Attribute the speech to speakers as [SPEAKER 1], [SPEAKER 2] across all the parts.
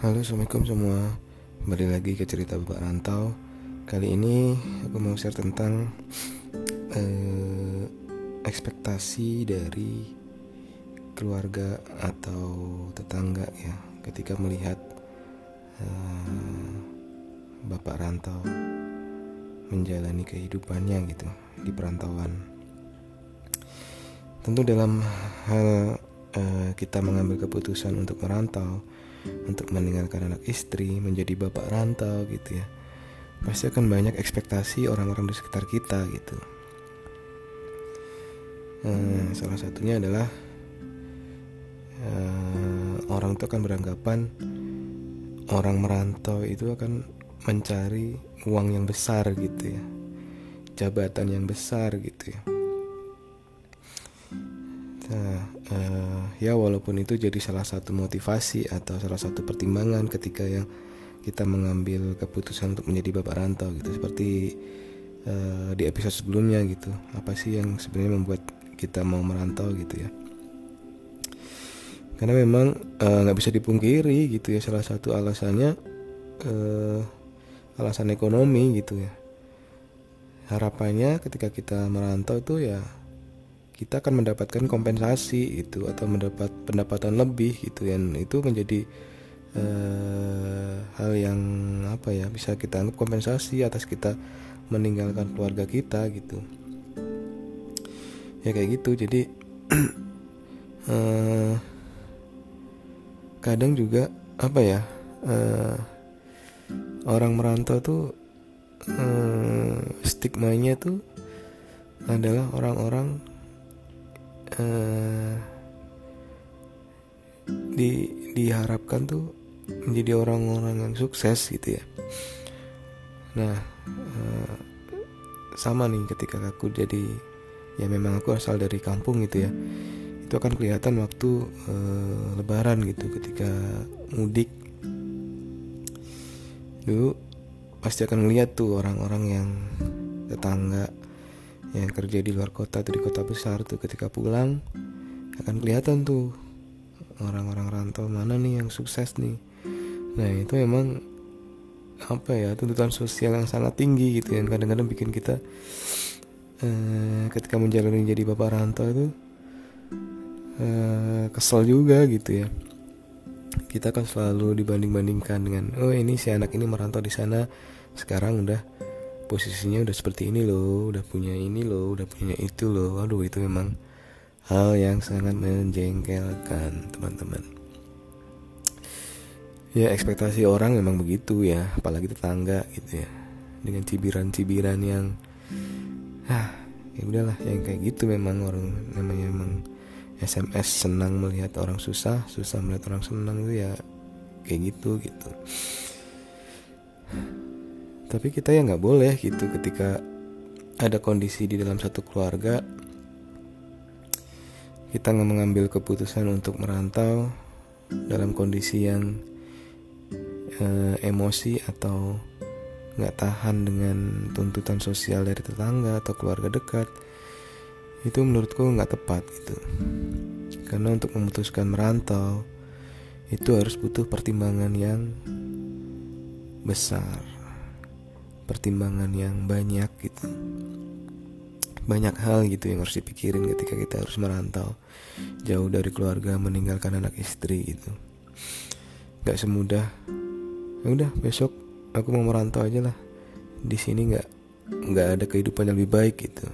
[SPEAKER 1] Halo assalamualaikum semua. Kembali lagi ke cerita Bapak Rantau. Kali ini aku mau share tentang eh, Ekspektasi dari keluarga atau tetangga ya Ketika melihat eh, Bapak Rantau Menjalani kehidupannya gitu Di perantauan. Tentu dalam hal eh, kita mengambil keputusan untuk merantau untuk meninggalkan anak istri, menjadi bapak rantau gitu ya. Pasti akan banyak ekspektasi orang-orang di sekitar kita gitu. Eh, salah satunya adalah eh, orang itu akan beranggapan orang merantau itu akan mencari uang yang besar gitu ya, jabatan yang besar gitu ya. Nah, uh, ya walaupun itu jadi salah satu motivasi atau salah satu pertimbangan ketika yang kita mengambil keputusan untuk menjadi bapak rantau gitu. Seperti uh, di episode sebelumnya gitu. Apa sih yang sebenarnya membuat kita mau merantau gitu ya? Karena memang eh, nggak uh, bisa dipungkiri gitu ya salah satu alasannya uh, alasan ekonomi gitu ya. Harapannya ketika kita merantau itu ya kita akan mendapatkan kompensasi itu atau mendapat pendapatan lebih gitu. Dan itu menjadi uh, hal yang apa ya bisa kita anggap kompensasi atas kita meninggalkan keluarga kita gitu. Ya kayak gitu. Jadi uh, kadang juga apa ya uh, orang merantau tuh uh, stigmanya tuh adalah orang-orang uh, di diharapkan tuh menjadi orang-orang yang sukses gitu ya. Nah uh, sama nih ketika aku jadi ya memang aku asal dari kampung gitu ya. Itu akan kelihatan waktu uh, lebaran gitu ketika mudik. Dulu pasti akan melihat tuh orang-orang yang tetangga yang kerja di luar kota atau di kota besar tuh ketika pulang akan kelihatan tuh orang-orang rantau mana nih yang sukses nih. Nah itu memang apa ya tuntutan sosial yang sangat tinggi gitu yang kadang-kadang bikin kita eh, ketika menjalani jadi bapak rantau itu eh, kesel juga gitu ya. Kita kan selalu dibanding-bandingkan dengan oh ini si anak ini merantau di sana sekarang udah posisinya udah seperti ini loh udah punya ini loh udah punya itu loh. Aduh itu memang hal yang sangat menjengkelkan teman-teman. Ya ekspektasi orang memang begitu ya apalagi tetangga gitu ya. Dengan cibiran-cibiran yang ah ya udahlah yang kayak gitu memang orang namanya memang SMS senang melihat orang susah susah melihat orang senang itu ya kayak gitu gitu tapi kita ya nggak boleh gitu ketika ada kondisi di dalam satu keluarga kita nggak mengambil keputusan untuk merantau dalam kondisi yang e, emosi atau nggak tahan dengan tuntutan sosial dari tetangga atau keluarga dekat itu menurutku nggak tepat gitu. Karena untuk memutuskan merantau itu harus butuh pertimbangan yang besar pertimbangan yang banyak gitu. Banyak hal gitu yang harus dipikirin ketika kita harus merantau. Jauh dari keluarga meninggalkan anak istri gitu. Nggak semudah. Ya udah besok aku mau merantau aja lah. Di sini nggak nggak ada kehidupan yang lebih baik gitu.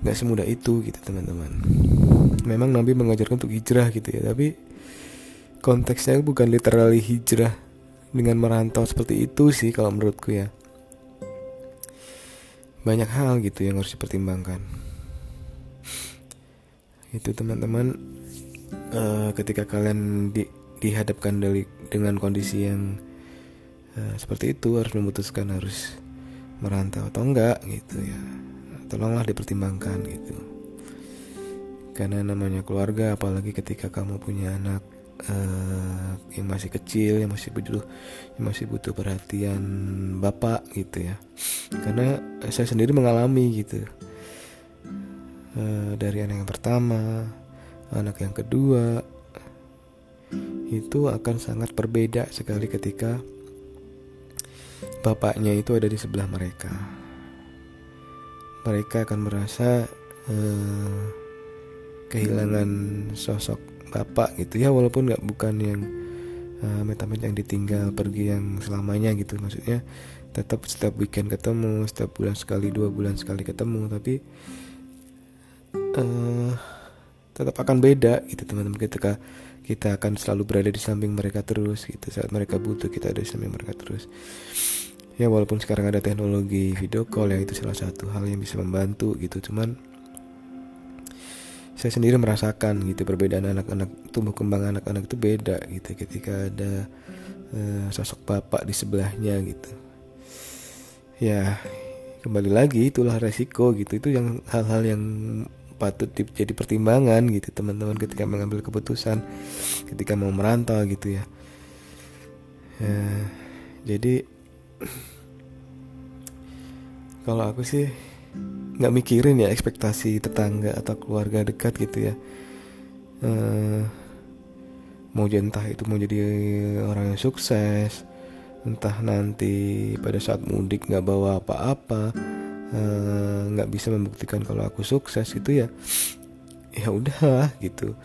[SPEAKER 1] Nggak semudah itu gitu teman-teman. Memang Nabi mengajarkan untuk hijrah gitu ya tapi konteksnya bukan literally hijrah dengan merantau seperti itu sih kalau menurutku ya. Banyak hal gitu yang harus dipertimbangkan. Itu teman-teman uh, ketika kalian di, dihadapkan dari dengan kondisi yang uh, seperti itu harus memutuskan harus merantau atau enggak gitu ya. Tolonglah dipertimbangkan gitu. Karena namanya keluarga apalagi ketika kamu punya anak uh, yang masih kecil yang masih butuh yang masih butuh perhatian bapak gitu ya karena saya sendiri mengalami gitu uh, dari anak yang pertama anak yang kedua itu akan sangat berbeda sekali ketika bapaknya itu ada di sebelah mereka. Mereka akan merasa eh, kehilangan sosok bapak gitu. Ya walaupun nggak bukan yang uh, metamit yang ditinggal pergi yang selamanya gitu. Maksudnya tetap setiap weekend ketemu setiap bulan sekali dua bulan sekali ketemu. Tapi uh, tetap akan beda gitu teman-teman. Ketika kita akan selalu berada di samping mereka terus gitu saat mereka butuh kita ada di samping mereka terus. Ya walaupun sekarang ada teknologi video call ya itu salah satu hal yang bisa membantu gitu. Cuman saya sendiri merasakan gitu perbedaan anak-anak tumbuh kembang anak-anak itu beda gitu. Ketika ada uh, sosok bapak di sebelahnya gitu. Ya kembali lagi itulah resiko gitu. Itu yang hal-hal yang patut jadi pertimbangan gitu teman-teman ketika mengambil keputusan ketika mau merantau gitu ya, ya jadi kalau aku sih nggak mikirin ya ekspektasi tetangga atau keluarga dekat gitu ya. Uh, mau entah itu mau jadi orang yang sukses entah nanti pada saat mudik nggak bawa apa-apa eh, nggak uh, bisa membuktikan kalau aku sukses gitu ya ya udah gitu.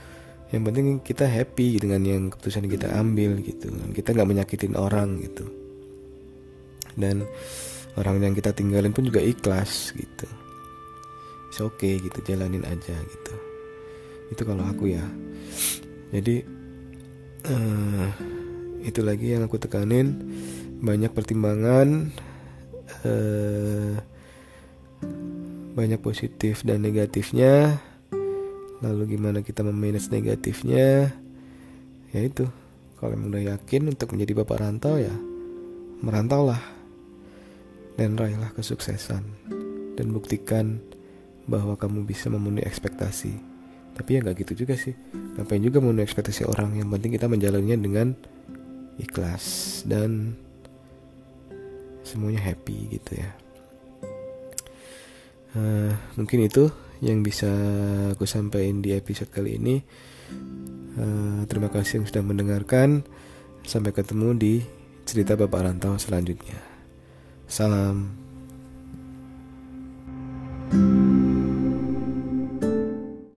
[SPEAKER 1] Yang penting kita happy dengan yang keputusan kita ambil gitu. Kita nggak menyakitin orang gitu. Dan orang yang kita tinggalin pun juga ikhlas gitu. Oke okay gitu. Jalanin aja gitu. Itu kalau aku ya. Jadi uh, itu lagi yang aku tekanin. Banyak pertimbangan uh, banyak positif dan negatifnya. Lalu gimana kita memanage negatifnya? Ya itu. Kalau emang udah yakin untuk menjadi bapak rantau ya merantau lah dan raihlah kesuksesan. Dan buktikan bahwa kamu bisa memenuhi ekspektasi. Tapi ya nggak gitu juga sih. Ngapain juga memenuhi ekspektasi orang? Yang penting kita menjalannya dengan ikhlas dan semuanya happy gitu ya. Uh, mungkin itu yang bisa aku sampaikan di episode kali ini. Uh, terima kasih yang sudah mendengarkan. Sampai ketemu di cerita bapak rantau selanjutnya salam